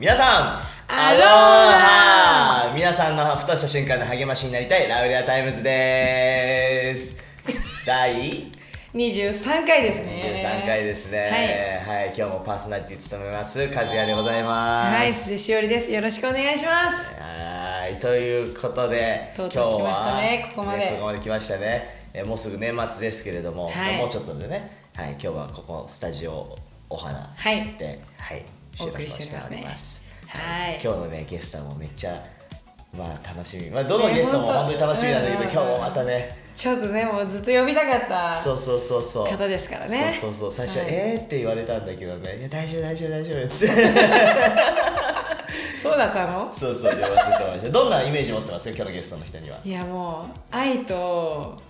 皆さんアローハ皆さんのふとした瞬間の励ましになりたいラウレアタイムズです。第？23回ですね。23回ですね。はい、今日もパーソナリティ務めます和也でございます。はいそしてしおりです。よろしくお願いします。はいということでとうとう来ましたねここまで。ここまで来ましたね。えもうすぐ年末ですけれども、はい。もうちょっとでね、はい、今日はここスタジオお花で、はい。はい、お送りしておりますはい。今日のねゲストもめっちゃまあ楽しみ、まあ、どのゲストも本当に楽しみなんだけど、ね今日もまたね。ちょっとねもうずっと呼びたかったそうそうそうそう。方ですからね。そうそうそう。最初は、はい。えーって言われたんだけどね。いや大丈夫大丈夫大丈夫って。そうだったの？そうそう言わせてましたどんなイメージ持ってます？か今日のゲストの人には。いやもう愛と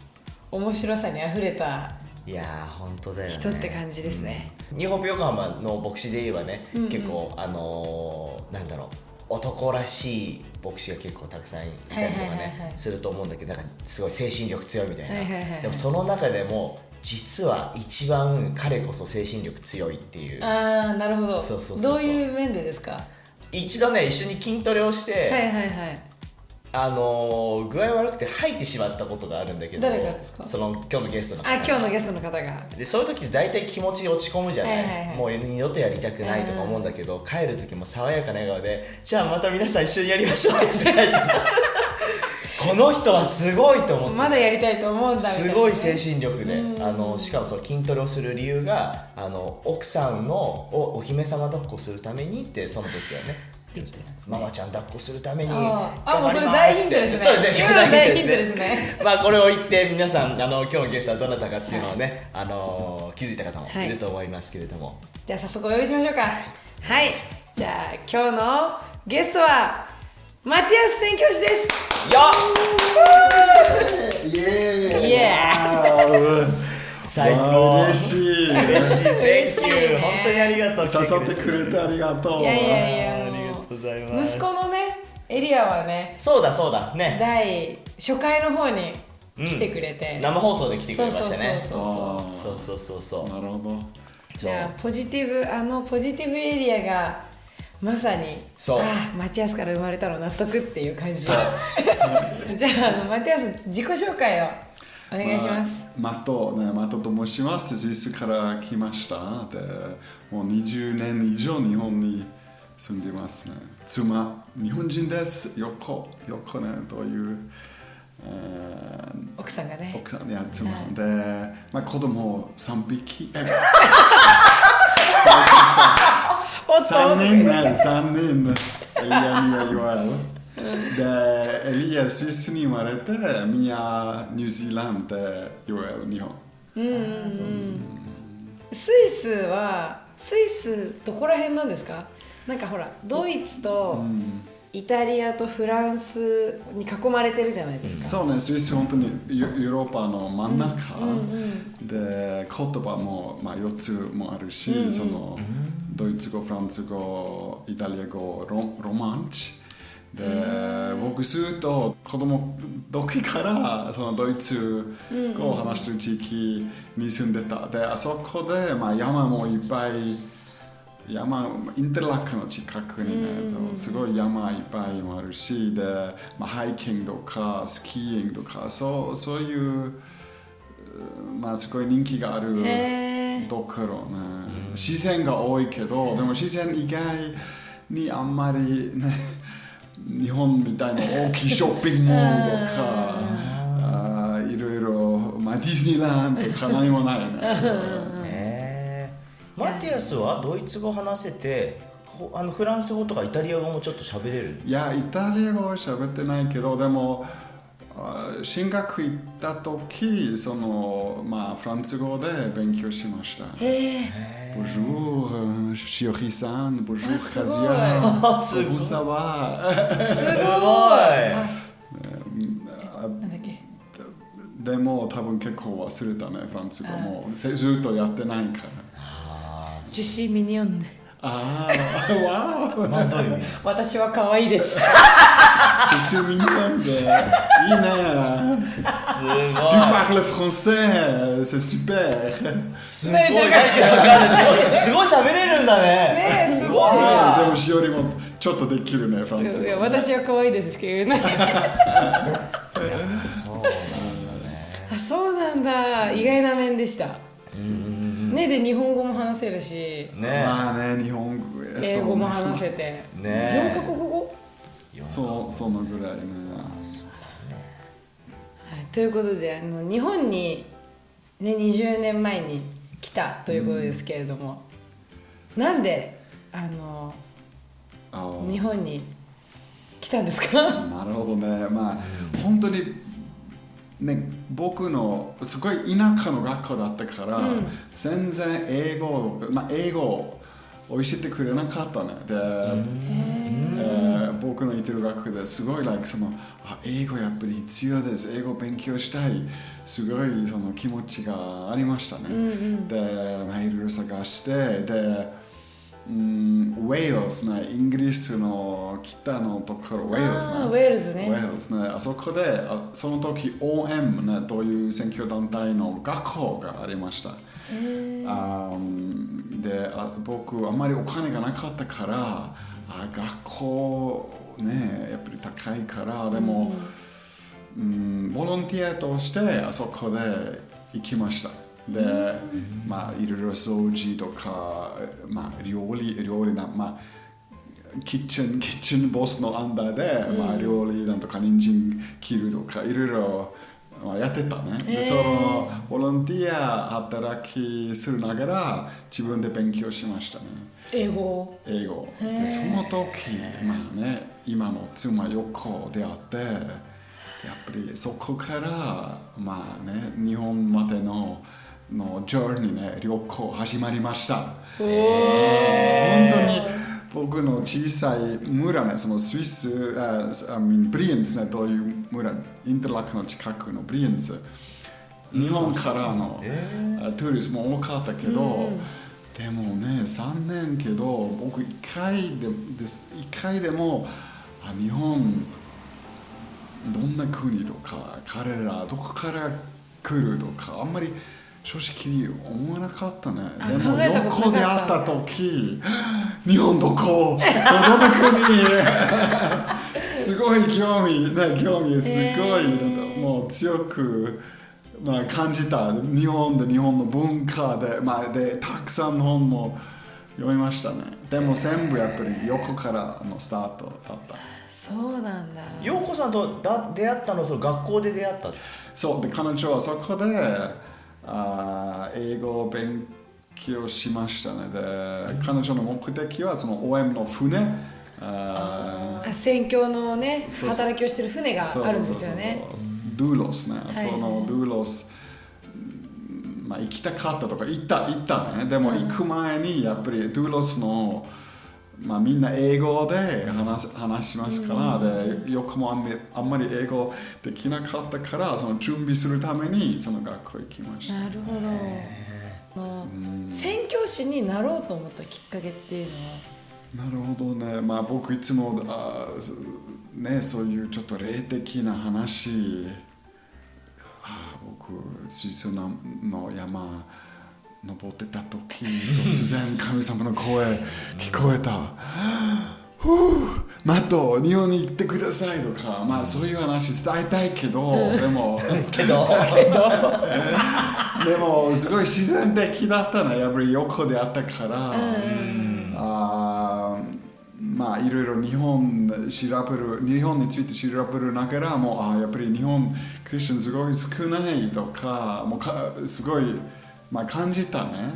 面白さにあふれたいやー本当だよね。人って感じですね、日本横浜の牧師で言えばね、うんうん。結構あのーなんだろう男らしい牧師が結構たくさんいたりとかね、すると思うんだけどなんかすごい精神力強いみたいな、はいはいはいはい。でもその中でも実は一番彼こそ精神力強いっていう。ああなるほど。そうそうそうそう。どういう面でですか？一度ね一緒に筋トレをして、はいはいはいあのー具合悪くて吐いてしまったことがあるんだけど誰がですか？その今日のゲストの方あ今日のゲストの方が。でそういう時って大体気持ち落ち込むじゃない,、はいはいはい。もう二度とやりたくないとか思うんだけど、帰る時も爽やかな笑顔で「じゃあまた皆さん一緒にやりましょう」って帰って。たこの人はすごいと思って。まだやりたいと思うんだね。すごい精神力でうん。あのしかもその筋トレをする理由があの奥さんのをお姫様抱っこするためにってその時はねママちゃん抱っこするためにああ頑張ります。もうそれ大ヒントですね。そうですね。大ヒントですね。まあこれを言って皆さんあの今日のゲストはどなたかっていうのをね、あの気づいた方もいると思いますけれども、じゃあ早速お呼びしましょうか。はい。じゃあ今日のゲストはマティアス宣教師です。よイエーイ。イエーー。最高。嬉しい。嬉しい。嬉しい Thank you ね。本当にありがとう。誘ってくれてありがとう。いやいやいやございます。息子のねエリアはねそうだそうだ。ね。第初回の方に来てくれて、生放送で来てくれましたね。そうそうそうそうそう。なるほど。じゃあポジティブあのポジティブエリアがまさにそう。ああマティアスから生まれたの納得っていう感じ。そう。じゃああのマティアス自己紹介をお願いします、まあマトねマトと申します。スイスから来ました。でもう20年以上日本に住んでますね。妻日本人です。よこよこねという、えー奥さんがね。奥さんいや妻はい。で、まあ、子供3匹。えおっと。3人ね3人エリアミアヨエルでエリアスイスに生まれてミアニュージーランドでヨエル日本。うん。うんうんスイスはスイスどこら辺なんですか？なんかほらドイツとうん。イタリアとフランスに囲まれてるじゃないですか、そうねスイス本当にヨヨーロッパの真ん中、うんうんで言葉も、まあ、4つもあるし、そのドイツ語フランス語イタリア語ロロマンチ。で僕ずっと子供時からそのドイツ語を話してる地域に住んでた。であそこで、まあ、山もいっぱい山インターラックの近くにね、すごい山いっぱいもあるしで、まあ、ハイキングとかスキーイングとかそうそういうまあすごい人気があるところね、自然が多いけどでも自然以外にあんまりね日本みたいな大きいショッピングモールとかあーいろいろ、まあ、ディズニーランドとか何もないね マティアスはドイツ語話せてほあのフランス語とかイタリア語もちょっと喋れる？いやイタリア語は喋ってないけどでもあ進学行った時そのまあフランス語で勉強しました。へえ Bonjour, Shiori san, bonjour, あすごい Kazia. すごいでも多分結構忘れたね、フランス語も。ずずっとやってないから。あジュシーミニオンヌああ、わお私は可愛いです。一緒みんなで。いいね。すごい。Tu parles français, c'est super. すごい。すごい。喋れるんだね。ねえすごい。でも年よりもちょっとできるねフランス語。いや私は可愛いですしか言えないそうなんだね。あそうなんだ。意外な面でしたねで日本語も話せるし。ね。まあね日本語英語も話せて。ね。4カ国語？そうそのぐらいねはい。ということであの日本に、ね、20年前に来たということですけれども、なんであのあ日本に来たんですか？なるほどね。まあ本当にね僕のすごい田舎の学校だったから、うん。全然英語まあ英語を教えてくれなかったねで、えー僕の行ってる学校ですごい like そのあ英語やっぱり必要です。英語勉強したい。すごいその気持ちがありましたね、うんうん。で、まあ、いろいろ探してで、うん、ウェールズねイギリスの北のところウェールズね。あーウェールズね。ウェールズね。あそこであその時 OM ねという選挙団体の学校がありました。あーであ僕あんまりお金がなかったからあ学校ねやっぱり高いからでも、うん、ボランティアとしてあそこで行きましたで、まあいろいろ掃除とか、まあ、料理料理なまあキッチンキッチンボスのアンダーで、まあ、料理なんとか人参切るとかいろいろまあやってたね、へー。でそのボランティア働きするながら自分で勉強しましたね。英語？英語。でその時まあね今の妻横であってやっぱりそこからまあね日本までのの journey ね旅行始まりました。お本当に僕の小さい村ね、そのスイス、あブリエンツね、という村、インターラックの近くのブリエンツ、日本からの、あ tourist も多かったけど、でもね、残念けど、僕1回でです一回でもあ日本、どんな国とか、彼らどこから来るとか、あんまり正直思わなかったね。あでも横で会った。時、日本どこ？どんな国 すごい興味、ね、興味すごい、えー。もう強く、まあ、感じた日本で日本の文化で,、まあ、でたくさんの本も読みましたね。でも全部やっぱり横からのスタートだった。そうなんだ。陽子さんとだ出会ったのはその学校で出会った？そうで彼女はそこであー英語を勉強しましたね。で彼女の目的はその OM の船。あ宣教のね働きをしてる船があるんですよね。ドゥーロスね、い。そのドゥーロス、うんまあ、行きたかったとか行った行ったね。でも行く前にやっぱりドゥーロスのまあ、みんな英語で話し話しますから、でよくもあんまりあんまり英語できなかったからその準備するためにその学校行きました。なるほど。宣教師になろうと思ったきっかけっていうのは？なるほどね、まあ、僕いつもあーねそういうちょっと霊的な話。あー僕スイスのの山登ってた時突然神様の声聞こえた「ふうマット日本に行ってください」とか、まあ、そういう話伝えたいけどでも。けど。でもすごい自然的だったねやっぱり横であったから、まあいろいろ日本調べる日本について調べるながらもあーやっぱり日本クリスチャンすごい少ないとかもうかすごい、まあ、感じたね、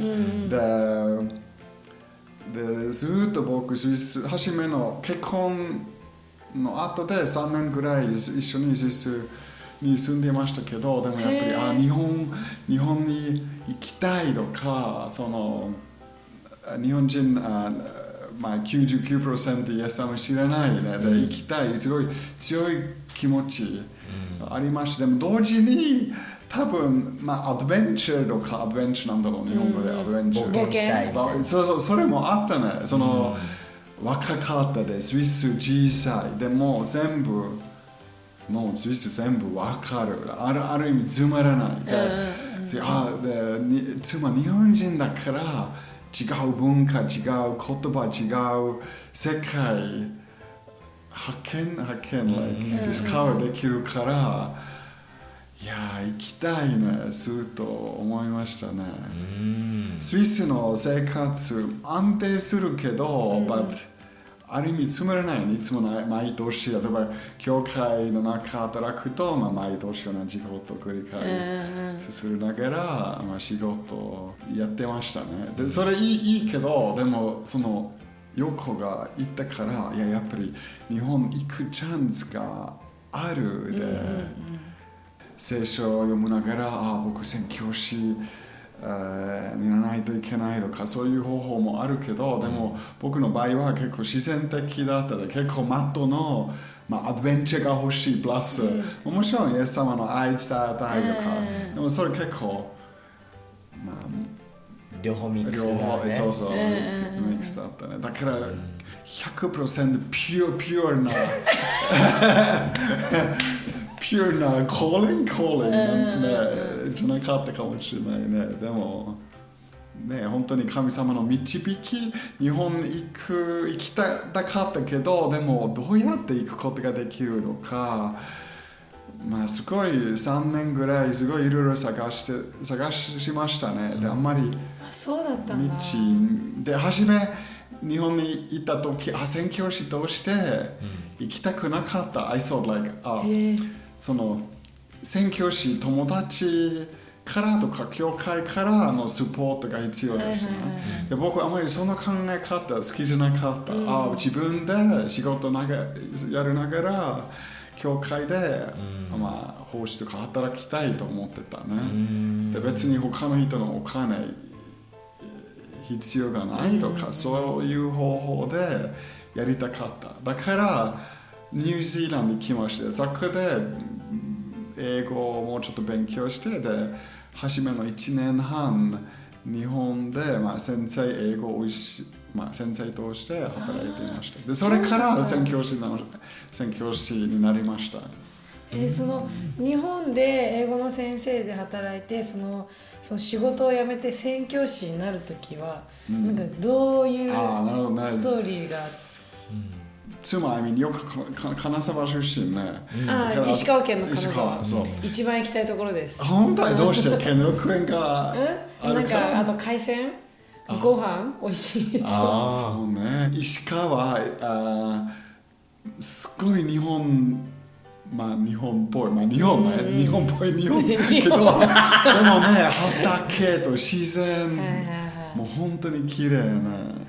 ででずっと僕スイス初めの結婚の後で3年ぐらい一緒にスイスに住んでましたけどでもやっぱりあ日本日本に行きたいとかその日本人あ、まあ、99%イエス様知らないね、で行きたい。すごい強い気持ちありましたでも同時に多分、まあ、アドベンチャーとかアドベンチャーなんだろう日本語でアドベンチャー冒険。したいそうそうそれもあったね。その、若かったでスイス小さいでも全部もうスイス全部わかる。あるある意味つまらないで,で、あでに妻日本人だから違う文化違う言葉違う世界発見発見、like ディスカバーできるからいやー行きたいねずっと思いましたね、うん。スイスの生活安定するけど、but ある意味つまらないねいつもな毎年例えば教会の中働くと、まあ、毎年同じことを繰り返しするながら、まあ、仕事をやってましたね。でそれいいいいけどでもその横が言ったからいややっぱり日本行くチャンスがあるで、聖書を読むながらあ僕宣教師えーにならないといけないとかそういう方法もあるけどでも僕の場合は結構自然的だったで結構マットの、まあ、アドベンチャーが欲しいプラス、もちろんイエス様の愛伝えたいとか、でもそれ結構まあ両方ミック両スだ方、ねそうそう、ミックスだったね。だから100%ピュアピュアな ピュアな calling calling ねじゃなかったかもしれないね。でもね本当に神様の導き日本行く行きたかったけどでもどうやって行くことができるのか。まあすごい3年ぐらいすごいいろいろ探して探しましたね。であんまりあそうだったんだ。道で初め日本に行った時あ宣教師として行きたくなかった、I thought like あへえその宣教師友達からとか教会からのサポートが必要ですね、で僕あまりその考え方好きじゃなかった、あ自分で仕事ながやるながら教会で、まあ、奉仕とか働きたいと思ってたね、で別に他の人のお金必要がないとか、そういう方法でやりたかった。だからニュージーランドに来ましてそこでうん英語をもうちょっと勉強してで初めの1年半日本で、まあ、先生英語をしまあ、先生として働いていましたでそれから宣教師な宣教師になりました。えーその日本で英語の先生で働いてそのその仕事を辞めて宣教師になる時は、なんかどういうあーなるほどね。ストーリーが妻はよくかか金沢出身ね、あだからー石川県の金石沢川そう。一番行きたいところです。本当にどうして？兼六園が うん？なんあるから。かあと海鮮？ご飯？美味しい。でしょあそうね。石川あーすごい日本まあ日本っぽい。まあ日本ね、日本っぽい日本。けどでもね畑と自然、もう本当に綺麗な、うん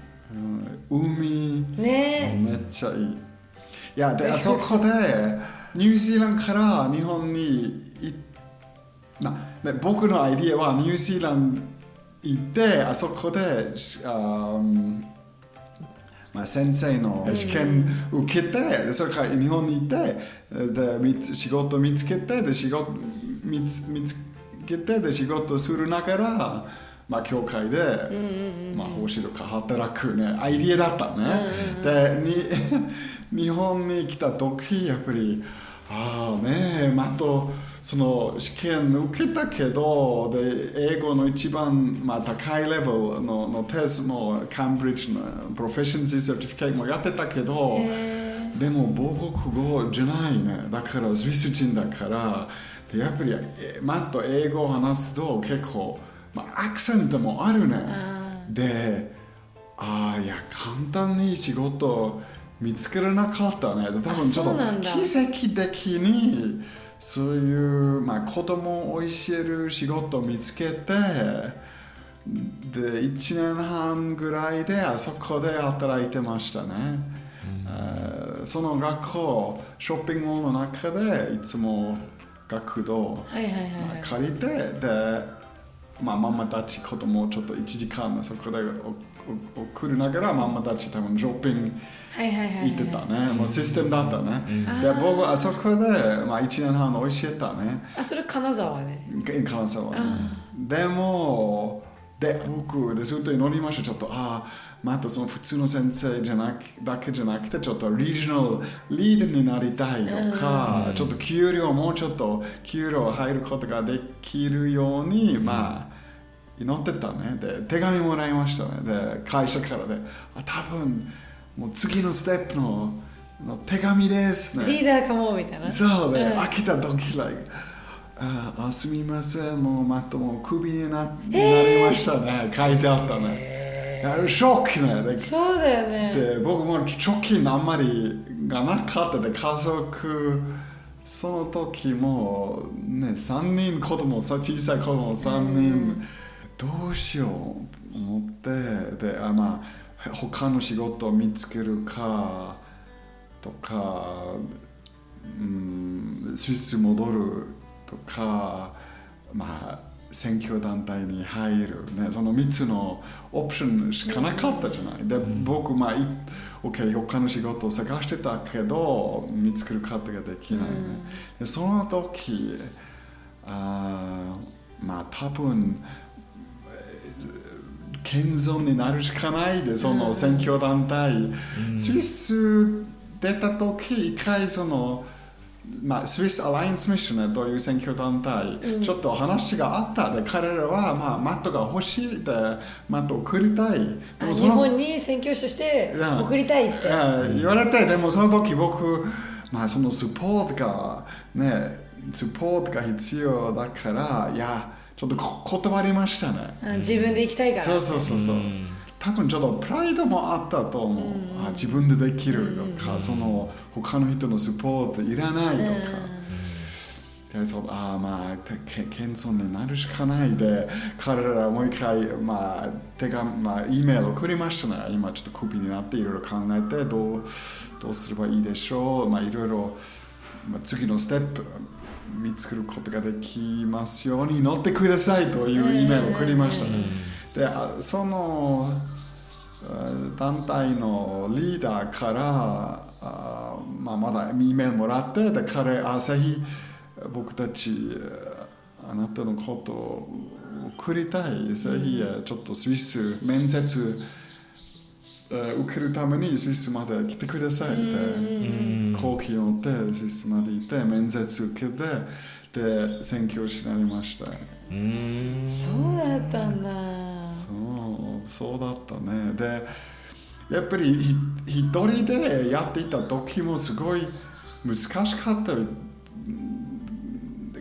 海。いねめっちゃいい。いや、で、あそこで、ニュージーランドから日本にいまあ、ね、僕のアイディアはニュージーランド行って、あそこで、しあーまあ、先生の試験受けて、でそれから日本に行って、で仕事見つけて、で仕事見つ見つけて、で仕事するながら、まあ、教会で、まあ、奉仕とか働くね、アイディアだったね。でに、日本に来た時、やっぱり、ああね、まあ、あと、その試験受けたけど、で、英語の一番、まあ、高いレベルののテストも、 Cambridge の Proficiency Certificate もやってたけど、でも母国語じゃないね。だからスイス人だから、でやっぱり、えまっと英語を話すと結構、まあ、アクセントもあるね。で、ああ、いや、簡単に仕事見つけられなかったね。で多分ちょっと奇跡的にそういう、まあ、子供を教える仕事を見つけて、で1年半ぐらいであそこで働いてましたね、えーその学校ショッピングモールの中でいつも学童はいはいはいはい。まあ借りてで、まあ、ママたち子供をちょっと1時間そこでおお送りながらママたち多分ショッピングはいはいはいはい行ってたね、もうシステムだったね、で僕はあそこで、まあ、1年半教えたね。あそれ金沢で？金沢ね。でもで僕でずっと祈りました。ちょっとああまたその普通の先生じゃなくだけじゃなくてちょっとリージョナルリーダーになりたいとか、ちょっと給料もうちょっと給料入ることができるように、まあ祈ってたね。で手紙もらいましたね。で会社からであ多分もう次のステップのの手紙ですね。リーダーかもみたいな。そうで、うん。開けた時 like ああすみません。もうマットもうクビにな,、なりましたね。書いてあったね、あれショックね。でそうだよね。で僕も貯金あんまりがなかったで家族その時もね3人子供さ小さい子供3人、どうしようと思ってであまあ他の仕事を見つけるかとか、うん、スイス戻るとかまあ選挙団体に入る、ね、その3つのオプションしかなかったじゃない。で、僕、まあ、い OK、他の仕事を探してたけど、見つけることができないね。でその時あーまあ、多分えー謙遜になるしかないで、その選挙団体。スイス出た時、一回その、まあ、スイスアライアンスミッションという選挙団体、ちょっと話があったで彼らは、まあ、マットが欲しいでマットを送りたい。であもその日本に宣教師としてうん。送りたいって。うん。言われてでもその時僕、まあ、そのスポーツがねスポーツが必要だからいやちょっとこ断りましたね、あ自分で行きたいから。そうそうそうそう、多分ちょっとプライドもあったと思う、あ自分でできるとか、その他の人のスポーツいらないとか、でそうああまあ謙遜になるしかないで彼らもう一回、まあ、手紙、まあ、E メールを送りましたね今ちょっとクビになっていろいろ考えてどうどうすればいいでしょう、まあ、いろいろ、まあ、次のステップ見つけることができますように乗ってくださいという E メールを送りましたね、であそのあ団体のリーダーからあ、まあ、まだ E メールもらってで彼あぜひ僕たちあなたのことを送りたい。ぜひちょっとスイス面接え受けるためにスイスまで来てくださいって飛行機乗ってスイスまで行って面接受けてで宣教師になりましたうんそうだったんだ。そうそうだったね。でやっぱり一人でやっていた時もすごい難しかった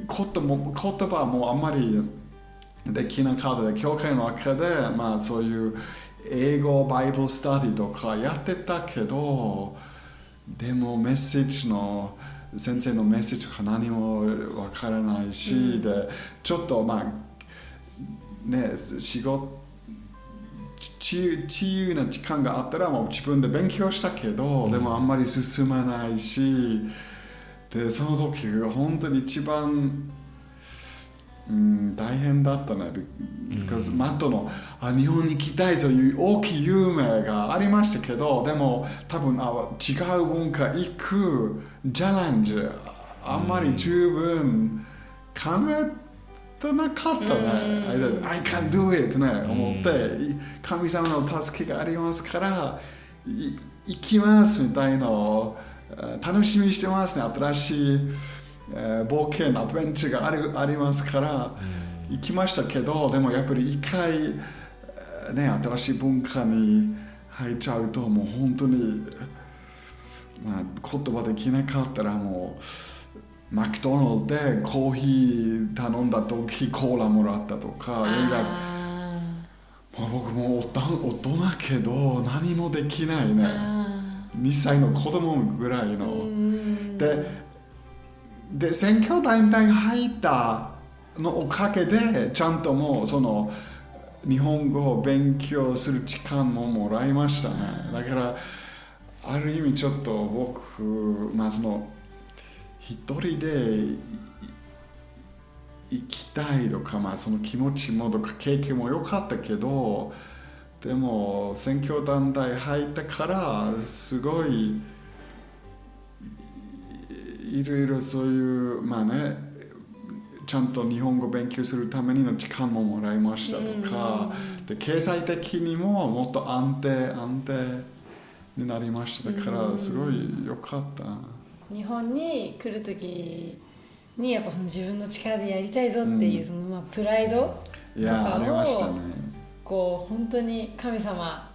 ことも言葉もあんまりできなかったで教会の中でまあそういう英語バイブルスタディとかやってたけどでもメッセージの先生のメッセージとか何もわからないし、でちょっとまあね仕事自由自由な時間があったらもう自分で勉強したけど、でもあんまり進まないしでその時が本当に一番、うん、大変だったね。because マットのあ日本に行きたいという大きい夢がありましたけどでも多分あ違う文化行くチャレンジあんまり十分考えてなかったね。I can do it ね、思って、神様の助けがありますから、い行きますみたいなの楽しみにしてますね。新しい、えー冒険、アドベンチャーがあるありますから、行きましたけど、でもやっぱり一回、えーね、新しい文化に入っちゃうと、もう本当に、まあ、言葉できなかったらもう、マクドナルドでコーヒー頼んだ時コーラもらったとか映画。あまあ僕も大人大人けど何もできないね。ー。あ2歳の子供ぐらいの。でで選挙団体が入ったのおかげでちゃんともうその日本語を勉強する時間ももらいましたね。だからある意味ちょっと僕まあその一人で行きたいとか、まあ、その気持ちもとか経験も良かったけどでも選挙団体入ったからすごいいろいろそういうまあねちゃんと日本語勉強するためにの時間ももらいましたとか、で経済的にももっと安定安定になりましただからすごい良かった。日本に来る時にやっぱ自分の力でやりたいぞっていうそのまあプライドいやありましたね。こう本当に神様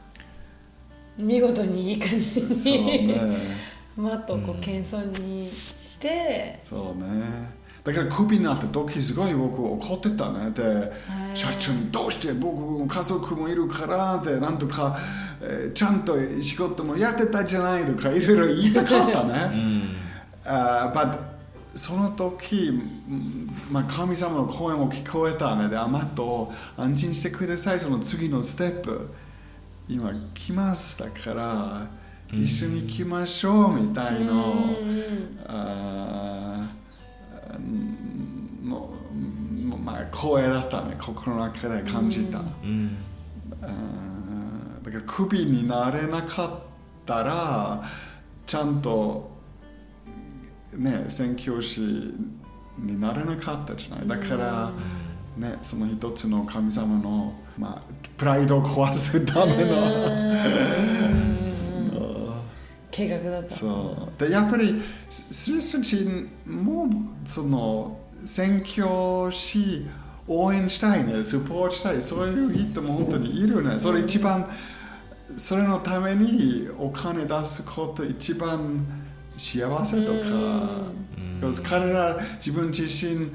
見事にいい感じに、ねマットをこう謙遜にして、そうね。だからクビになった時すごい僕怒ってたね。でい。社長にどうして僕家族もいるからってなんとか、えーちゃんと仕事もやってたじゃないとかいろいろ言いたかったうねん。あー but その時、うんまあ、神様の声も聞こえたね。であマット安心してください。その次のステップ今来ますだから一緒に行きましょうみたいの、うん。うんあまあ声だったね心の中で感じた、うん。あーだからクビになれなかったらちゃんとね宣教師になれなかったじゃない？だから、ね、その一つの神様の、まあ、プライドを壊すための計画だった。そう。でやっぱりススイス人もその宣教師応援したいね、サポートしたい、そういう人も本当にいるね。それ一番、それのためにお金出すこと一番幸せとか、彼ら自分自身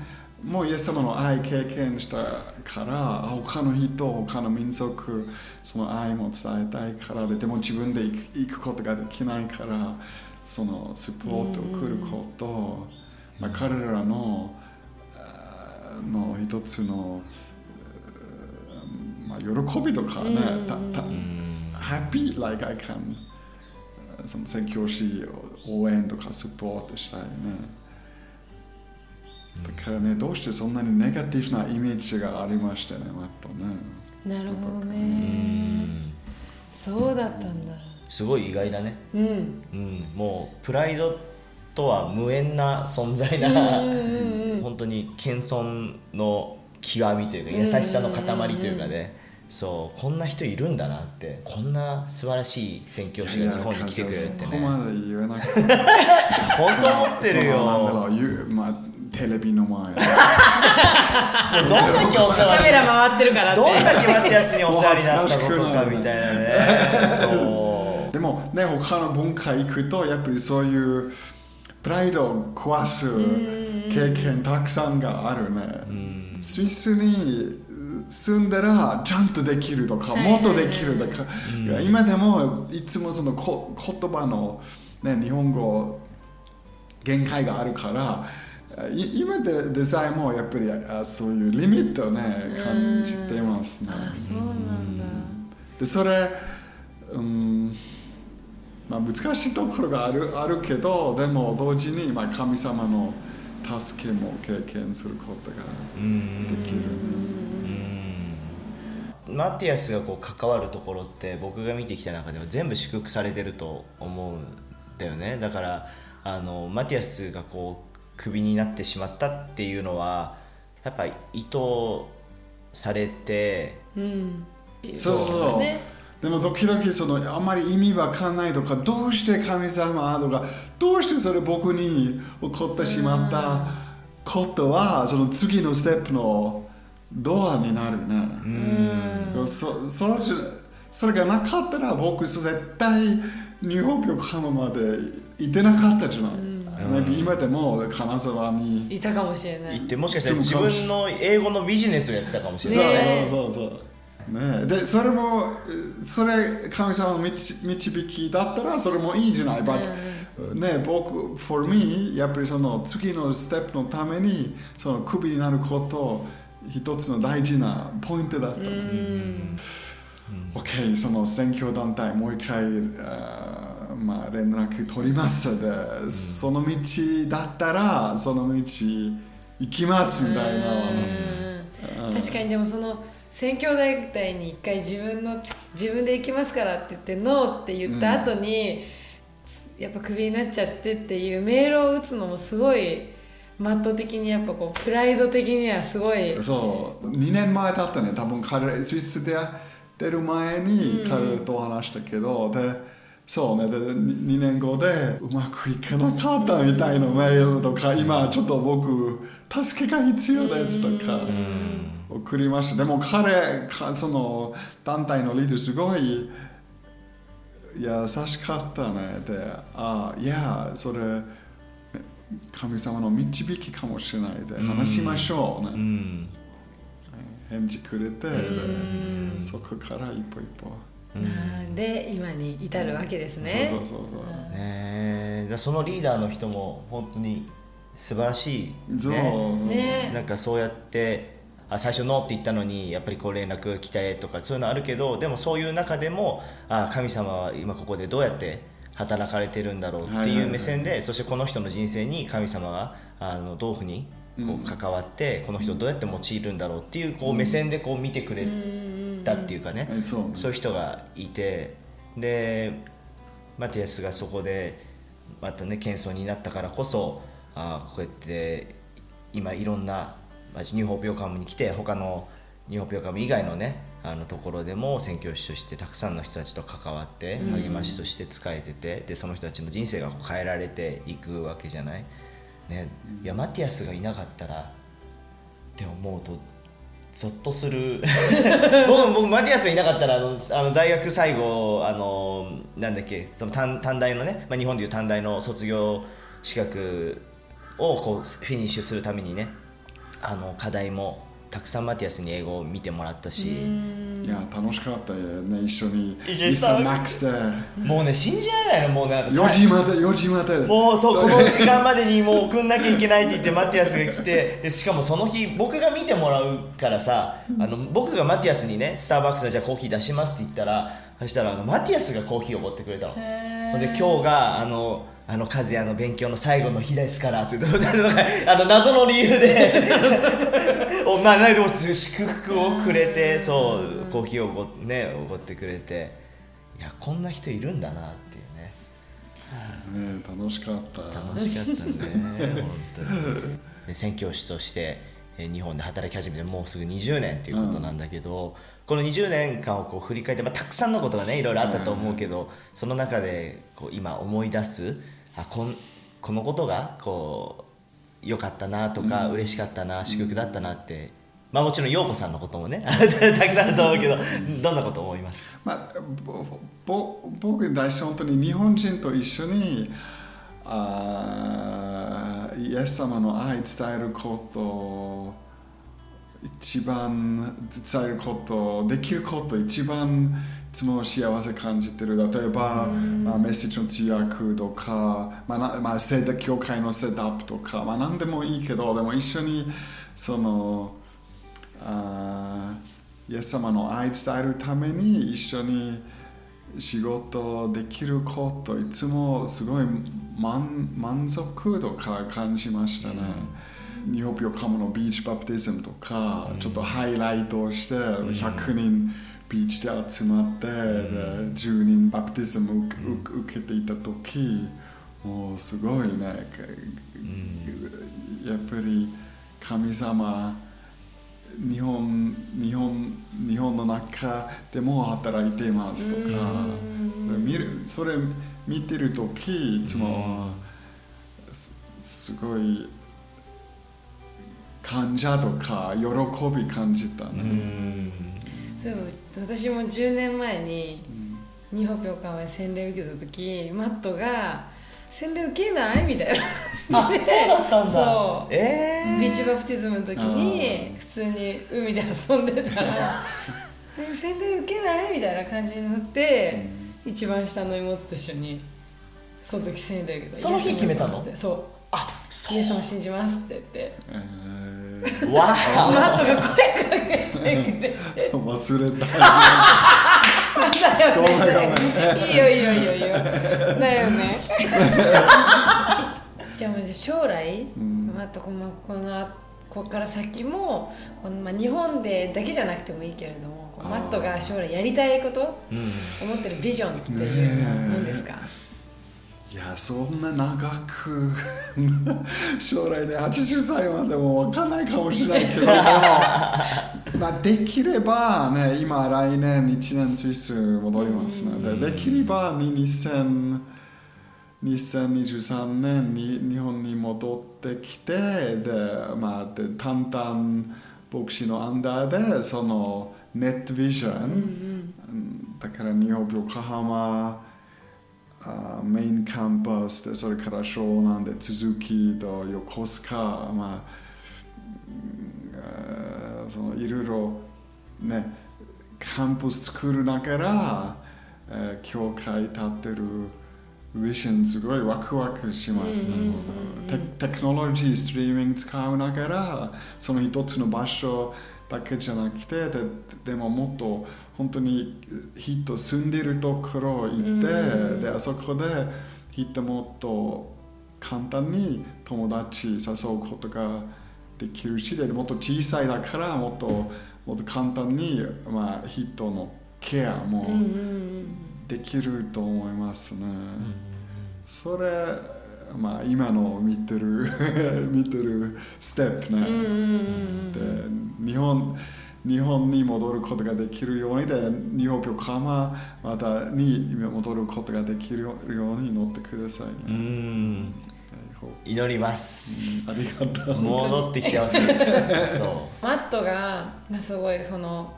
もイエス様の愛経験したから、他の人、他の民族、その愛も伝えたいからで、でも自分で行くことができないから、そのサポートを来ること、まあ、彼らのの一つの、まあ、喜びとかね、たた happy like I can その宣教師を応援とかサポートしたいね。だからね、どうしてそんなにネガティブなイメージがありましたね、マットね。なるほどうねん。そうだったんだ。すごい意外だね、うん。うん、もうプライドとは無縁な存在な、うんうんうん本当に謙遜の極みというか優しさの塊というかね、そうこんな人いるんだなってこんな素晴らしい宣教師が日本に来てくれるってそこねまで言えなくて。本当思ってるよ。そのなんだろう言うまあ、テレビの前。どんだけお世話カメラ回ってるからって。どんだけマティアスにお世話になったことかみたいなね。そう。でもね、他の文化行くと、やっぱりそういうプライドを壊す経験たくさんがあるね。スイスに住んだらちゃんとできるとか、もっとできるとか、今でもいつもそのこ言葉の、ね、日本語限界があるから、い今ででさえもやっぱりあそういうリミットをね感じてますね。あそうなんだ。でそれ、うんまあ、難しいところがあるあるけどでも同時に、まあ、神様の助けも経験することがうんできる、うん。マティアスがこう関わるところって僕が見てきた中では全部祝福されてると思うんだよね。だからあのマティアスがこうクビになってしまったっていうのはやっぱ意図されてうん。そうそう。ね。でも時々そのあまり意味わかんないとかどうして神様とかどうしてそれ僕に起こってしまったことはその次のステップのドアになるね。そそのそれがなかったら僕絶対ニューホープ横浜まで行ってなかったじゃない。今でも金沢にいたかもしれない。行ってもしかしたら自分の英語のビジネスをやってたかもしれない、ねそうそうそう。ねでそれもそれ神様の導導きだったらそれもいいじゃない、But ね僕 for me やっぱりその次のステップのためにそのクビになること一つの大事なポイントだった、うん、OK その選挙団体もう一回あーまあ連絡取ります。で、その道だったらその道行きますみたいな、うん。確かにでもその選挙大体に一回自分のち自分で行きますからって言ってノーって言った後に、やっぱクビになっちゃってっていうメールを打つのもすごいマット的にやっぱこうプライド的にはすごい。そう。2年前だったね。多分彼スイスで出る前に彼と話したけど、でそうね。で 2, 年後でうまくいかなかったみたいなメールとか、今ちょっと僕助けが必要ですとか、送りました。でも彼かその団体のリーダーすごい優しかったね。であいやそれ神様の導きかもしれないで話しましょうね、うん。返事くれてでそこから一歩一歩、で今に至るわけですね、そうそうそうそう。ねそのリーダーの人も本当に素晴らしい、そう。ね。ねなんかそうやってあ最初ノーって言ったのにやっぱりこう連絡が来たとかそういうのあるけどでもそういう中でもあ神様は今ここでどうやって働かれてるんだろうっていう目線で、そしてこの人の人生に神様があのどういうふうにこう関わって、この人をどうやって用いるんだろうっていうこう目線でこう見てくれたっていうかね、うねそう。いう人がいて。でマティアスがそこでまたね謙遜になったからこそあこうやって今いろんなまあニューホープヨカムに来て他のニューホープヨカム以外のねあのところでも宣教師としてたくさんの人たちと関わって励ましとして仕えててでその人たちの人生が変えられていくわけじゃない。ね、いやマティアスがいなかったらって思うとゾッとする。僕僕マティアスがいなかったらあのあの大学最後あのなんだっけその短短大のね、まあ、日本でいう短大の卒業資格をこうフィニッシュするためにねあの課題もたくさんマティアスに英語を見てもらったし。いや楽しかったよね一緒に。ミスターマックスで。もうね信じられないのもうなんかさ4時まで。4時まで。もうそうこの時間までにもう送んなきゃいけないって言ってマティアスが来てでしかもその日僕が見てもらうからさあの僕がマティアスにねスターバックスでじゃあコーヒー出しますって言ったらそしたらあのマティアスがコーヒーを持ってくれたの。ほんで今日があのあの和也の勉強の最後の日ですからって言って あの謎の理由でおまあなんかでも祝福をくれてそうコーヒーをごねおごってくれていやこんな人いるんだなっていうね。ね楽しかった。楽しかったね本当に。で宣教師としてえー日本で働き始めてもうすぐ20年っていうことなんだけど、この20年間をこう振り返って、まあ、たくさんのことがねいろいろあったと思うけど、その中でこう今思い出すあこんこのことがこう良かったなとか、嬉しかったな祝福だったなって、まあ、もちろん陽子さんのこともね たくさんあると思うけどどんなこと思います？かまあ、ぼぼ僕大事本当に日本人と一緒にあーイエス様の愛伝えること一番伝えることできること一番いつも幸せ感じてる。例えば、まあ、メッセージの通訳とか、まあなまあ、セット教会のセットアップとか、まあ、何でもいいけどでも一緒にそのあーイエス様の愛伝えるために一緒に仕事できることいつもすごい満満足とか感じましたね。日本ヨカムのビーチバプティズムとか、ちょっとハイライトして100人ビーチで集まって、で10人バプティズム受け受けていた時もうすごいね、やっぱり神様日本日本日本の中でも働いていますとか見るそれ見てる時いつもすすごい感謝とか喜び感じたね。そういえば私も10年前に日本病館で洗礼受けた時マットが「洗礼受けない?」みたいな。あそうだったんだ。そう。えー、ビーチバプティズムの時に普通に海で遊んでたら「え洗礼受けない?」みたいな感じになって、一番下の妹と一緒にその時洗礼受けた。その日決めたの？そう。あそイエス様を信じますって言って。えわマあットが声かけてくれてー忘れた。いいよいいよいいよいいよだよね。じゃあもうじゃあ将来、まあ、とこのこのここから先もこの、まあ、日本でだけじじゃなくてもいいけれどもマットが将来やりたいこと思ってるビジョンっていうのは何ですか、いやそんな長く 将来ね80歳までも分かんないかもしれないけど まあできればね今来年1年スイス戻りますのでできればに2000 2023年に日本に戻ってきてで、まあ、で淡々牧師のアンダーでそのネットビジョン、うんだから日本横浜あメインキャンパスでそれから湘南で続きと横須賀、まあ、そのいろいろねキャンパス作るながら、えー、教会立ってるビジョンすごいワクワクします、ねテクノロジーストリーミング使うながらその一つの場所だけじゃなくてででももっと本当に人住んでるところ行って、うん、であそこで人もっと簡単に友達誘うことができるしでもっと小さいだからもっともっと簡単に、まあ、人のケアもできると思いますね。それまあ今の見てる 見てるステップね。で日本日本に戻ることができるようにで日本横浜またに戻ることができるように乗ってください、ね、うん祈ります、ありがとう。戻ってきてほしい。そう。マットが、まあ、すごいその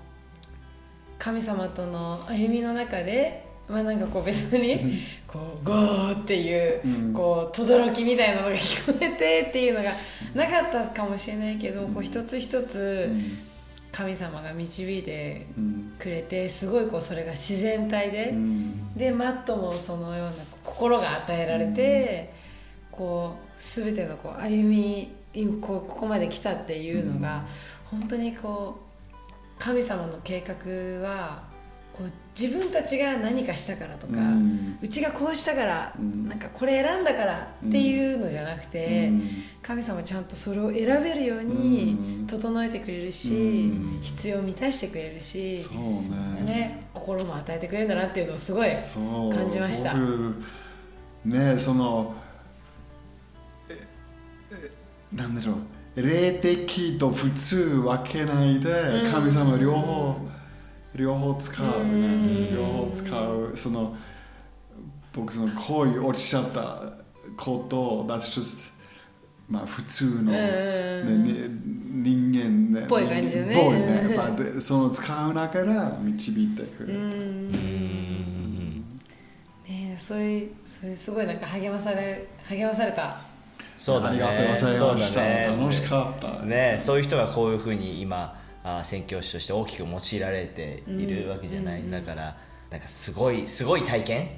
神様との歩みの中でまあなんかこう別にこうゴーっていうこう轟きみたいなのが聞こえてっていうのがなかったかもしれないけどこう一つ一つ神様が導いてくれてすごいこうそれが自然体ででマットもそのような心が与えられてこう全てのこう歩みこうここまで来たっていうのが本当にこう神様の計画はこう自分たちが何かしたからとか、うん、うちがこうしたから、うん、なんかこれ選んだからっていうのじゃなくて、うん、神様ちゃんとそれを選べるように整えてくれるし、必要を満たしてくれるし、ね、ね、心も与えてくれるんだなっていうのをすごい感じました。ねそのなんだろう霊的と普通分けないで神様両方、両方使うね。両方使う。その僕その恋おっしゃったこと that's just まあ普通の、ね、人間ねぽい感じでね。ぽいね。やっぱその使う中から導いてくる。ねそういうそれすごいなんか励まされ励まされたそうだね。ありがとうございました、ね、楽しかった。ねそういう人がこういうふうに今あ宣教師として大きく用いられているわけじゃない、うん、だからなんかすごいすごい体験。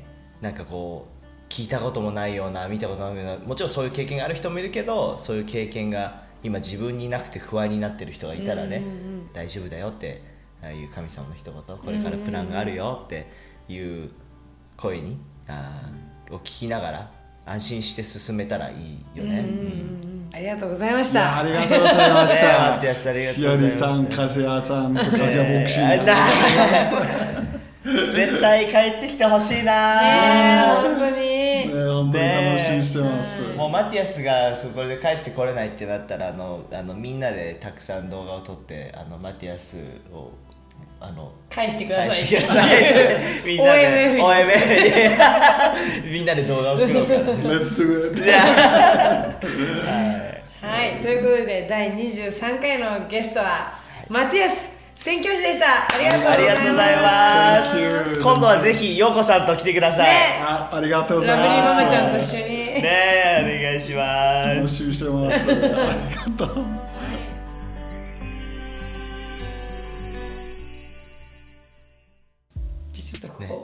なんかこう聞いたこともないような見たことないようなもちろんそういう経験がある人もいるけどそういう経験が今自分になくて不安になってる人がいたらね、うんうんうん、大丈夫だよってああいう神様の一言これからプランがあるよっていう声にあを聞きながら安心して進めたらいいよね。ありがとうございました。ありがとうございました。しお りさん、かずやさん、かずやボクシング。絶対帰ってきてほしいな。ね本当に。ね本当に楽しみしてます。もうマティアスがそこで帰ってこれないってなったらあのあのみんなでたくさん動画を撮ってあのマティアスをあの返してください。みんなで。OMA みんなで動画を送ろうかな。Let's do it. はい、ということで第23回のゲストはマティアス宣教師でした。ありがとうございます。今度はぜひ陽子さんと来てください、ね、あありがとうございます。ラブリーママちゃんと一緒に。ねお願いします。楽しみしてます。ありがとう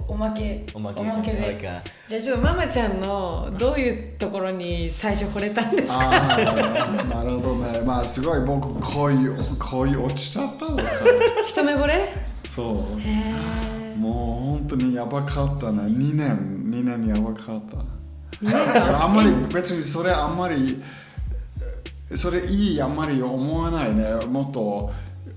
おまけ。おまけ。で。じゃあちょっとママちゃんのどういうところに最初惚れたんですか？なるほどね。まあすごい僕恋恋落ちちゃったのか一目惚れ？そう。もう本当にやばかったね2年。2年やばかった。あんまり別にそれあんまりそれいいあんまり思わないね。もっと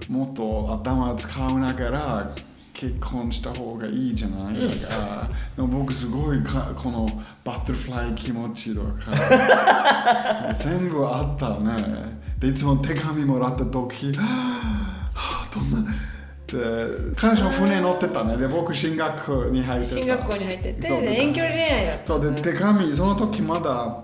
もっと頭使うながら結婚した方がいいじゃない、うん、か。僕すごいかこのバタフライ気持ちとか。全部あったね。でいつも手紙もらった時はあどんな。で彼女船乗ってたね。で僕進学校に入ってた。進学校に入ってて遠距離恋愛だったで手紙その時まだ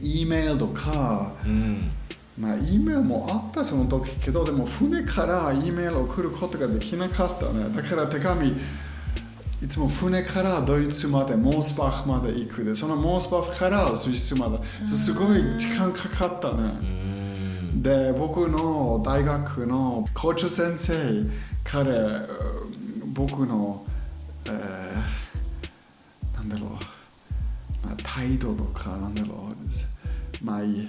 E メールとか、うんまあ、E メールもあったその時けどでも船から E メールを送ることができなかったね。だから手紙いつも船からドイツまでモースバフまで行くでそのモースバフからスイスまで。すごい時間かかったね。で僕の大学の校長先生彼僕の、えー、なんだろう、まあ、態度とかなんだろう。まあいい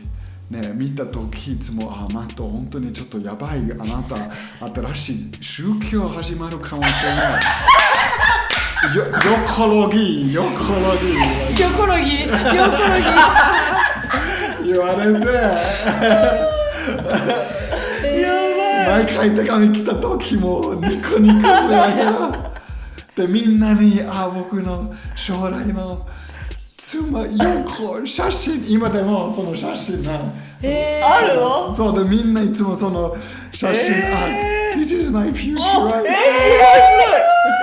ね、見た時いつもあマット本当にちょっとやばいあなた 新しい宗教始まるかもしれないよ横ロギー横ロギー横ロギー横ロギ言われて。毎回手紙来た時もニコニコしてだけどでみんなにあ僕の将来の妻横写真今でもその写真な。えー、あるの？そうでみんないつもその写真、えあ This is my future お right? え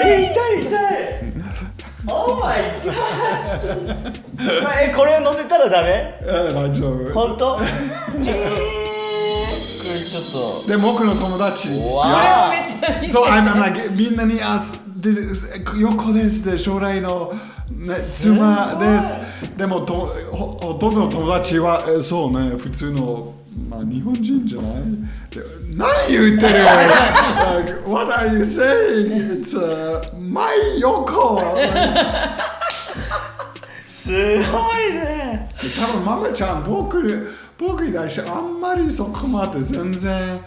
ー、え痛い痛い。Oh my god えこれ載せたらダメ？え大丈夫。本当？ちょっとこれちょっと。で僕の友達。わめっちゃいい。そう、I'm, I'm like, みんなに、あ、this is- 横です。で、将来の、ね、妻です。でもとほ、ほとんどの友達は、えそうね、普通の、まあ、日本人じゃない？で何言ってる like, ?What are you saying? It's、uh, my 横すごいね多分ママちゃん、僕、僕に対してあんまりそこまで全然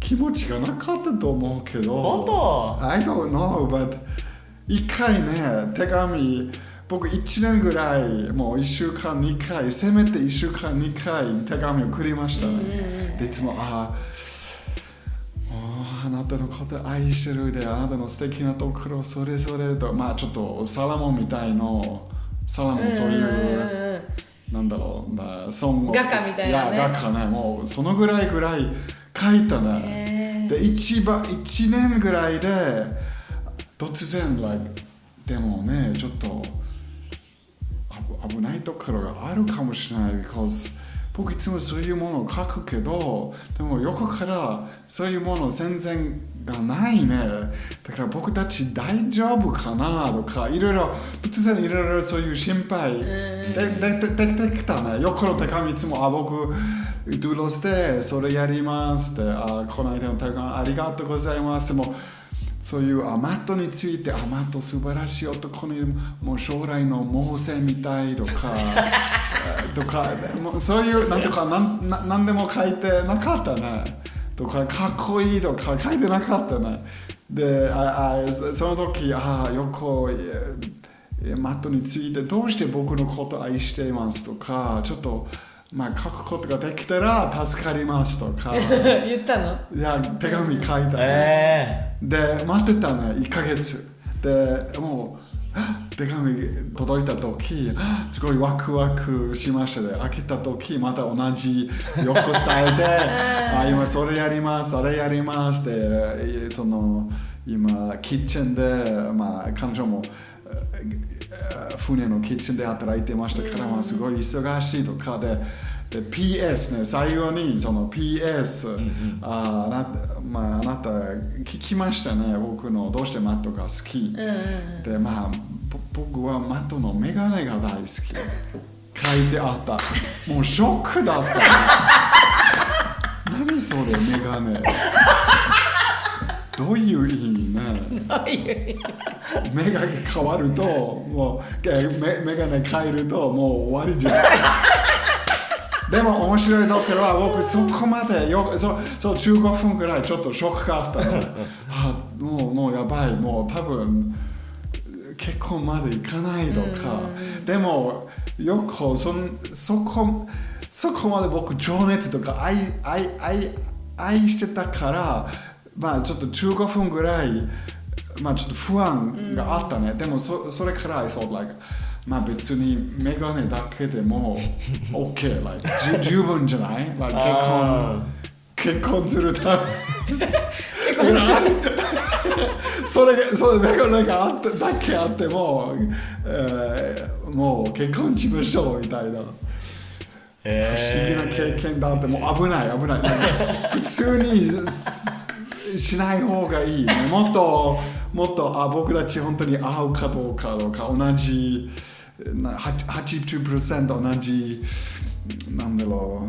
気持ちがなかったと思うけど。本当？I don't know, but 一回ね、手紙、僕1年ぐらい、もう1週間2回、せめて1週間2回手紙を送りましたね。で、いつも、ああ、あなたのこと愛してるで、あなたの素敵なところ、それぞれと、まあちょっとサラモンみたいの、サラモンそういう、なんだろう、まあ、ソング画家みたいなね。や、画家ね、もうそのぐらいぐらい書いたね。で一番1年ぐらいで突然、like、でもねちょっと危危ないところがあるかもしれない。because 僕いつもそういうものを書くけどでも横からそういうもの全然がないね。だから僕たち大丈夫かな？とかいろいろ突然いろいろそういう心配。でででできたね。横の手紙いつもあ僕ドゥロスでそれやりますってあこの間の手紙ありがとうございます。でもそういうあマットについてあマット素晴らしい男にもう将来のモーセみたいとか とかもそういうなんとかなんななんでも書いてなかったね。とかかっこいいとか書いてなかったね。でああその時ああよくマットについてどうして僕のこと愛していますとかちょっとまあ書くことができたら助かりますとか。言ったの？いや手紙書いたね、えで待ってたね1ヶ月。でもう手紙届いた時すごいワクワクしましたで開けた時また同じ横スタイルで あ今それやりますあれやりますでその今キッチンで、まあ、彼女もえー船のキッチンで働いてましたから、まあ、すごい忙しいとかでで PS ね最後にその PS、あなまあ、あなた聞きましたね僕のどうしてマットが好き、でまあぼ僕はマットのメガネが大好き。書いてあった。もうショックだった。何それメガネどういう意味ね？目が変わるともうえメメガネ変えるともう終わりじゃん。でも面白いところは僕そこまでよそうそう15分ぐらいちょっとショックがあったの。あもうもうやばい。もう多分結婚までいかないとか。でもよくそんそこそこまで僕情熱とか愛愛愛愛してたからまあちょっと15分ぐらいまあちょっと不安があったね、でもそそれから I thought like まあ別にメガネだけでも OK like 十 十分じゃない、like、結あ婚結婚するため。それがそれメガネがあってだけあっても、えーもう結婚しましょうみたいな。不思議な経験だってもう危ない危ない。普通にすしない方がいい、ね、もっともっとあ僕たち本当に合うかどうかとか同じな80%同じなんだろ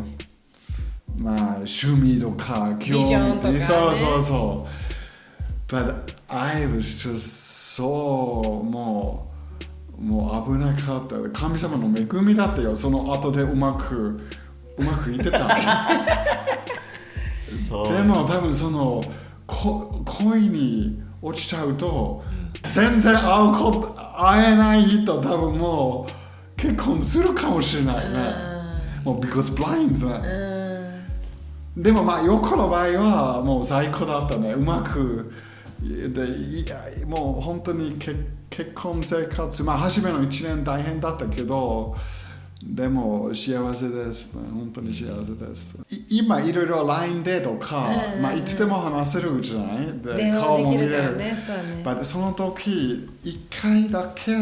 う。まあ趣味とか興ビジョンとかね。そうそうそう。But I was just so もうもう危なかった。神様の恵みだったよ。その後でうまくうまくいってた でも多分そのこ恋に落ちちゃうと、全然会うこと会えない人多分もう結婚するかもしれないね、もう because blind ね、でもまあ横の場合はもう最高だったね。うまくでいやもう本当に結結婚生活まあ初めの1年大変だったけどでも幸せです。ね本当に幸せです、い今いろいろ LINE でとか、まあ、いつでも話せるじゃない？で顔も見れる。ねそうね。But その時1回だけ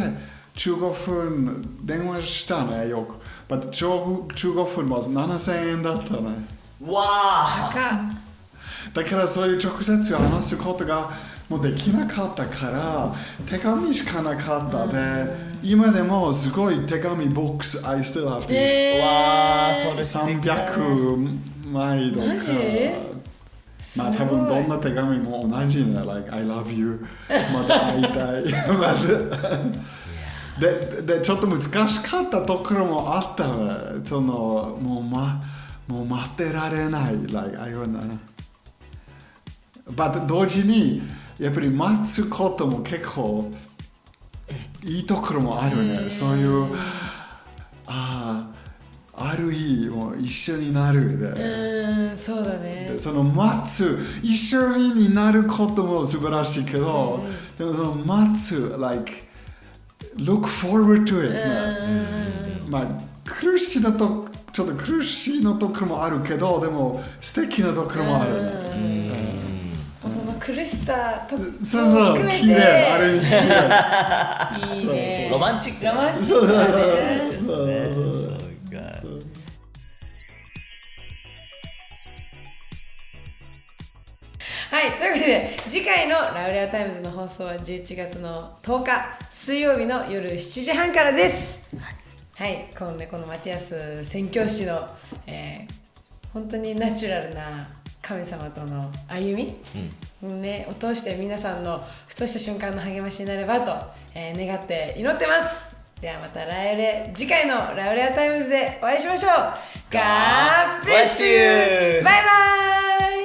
15分電話したねよく。But 15 15分は7000円だったねわあ。かだからそういう直接話すことがもうできなかったから手紙しかなかったで今でもすごい手紙ボックス I still have to えわあそれ素敵。だ300枚とか。まあ多分どんな手紙も同じね。Like I love you また会いたい。までででちょっと難しかったところもあったねそのもう,、ま、もう待ってられない。Like I wanna but 同時にやっぱり待つことも結構いいところもあるね。そういうああある日もう一緒になるで、うんそうだね。でその待つ一緒になることも素晴らしいけど、でもその待つ like look forward to it ね、まあ苦しいのとちょっと苦しいのところもあるけどでも素敵なところもある。ね、苦しさとそうそう含めて。綺麗ある意味綺麗いいね。ロマンチックロマンチック。だねそうそうねそうか。はいというわけで次回のラウレアタイムズの放送は11月の10日水曜日の夜7時半からです。はい今度ねこのマティアス宣教師の、えー本当にナチュラルな神様との歩み、ね、を通して皆さんのふとした瞬間の励ましになればと、えー願って祈ってます。ではまたラウレ次回のラウレアタイムズでお会いしましょう。God bless you! バイバイ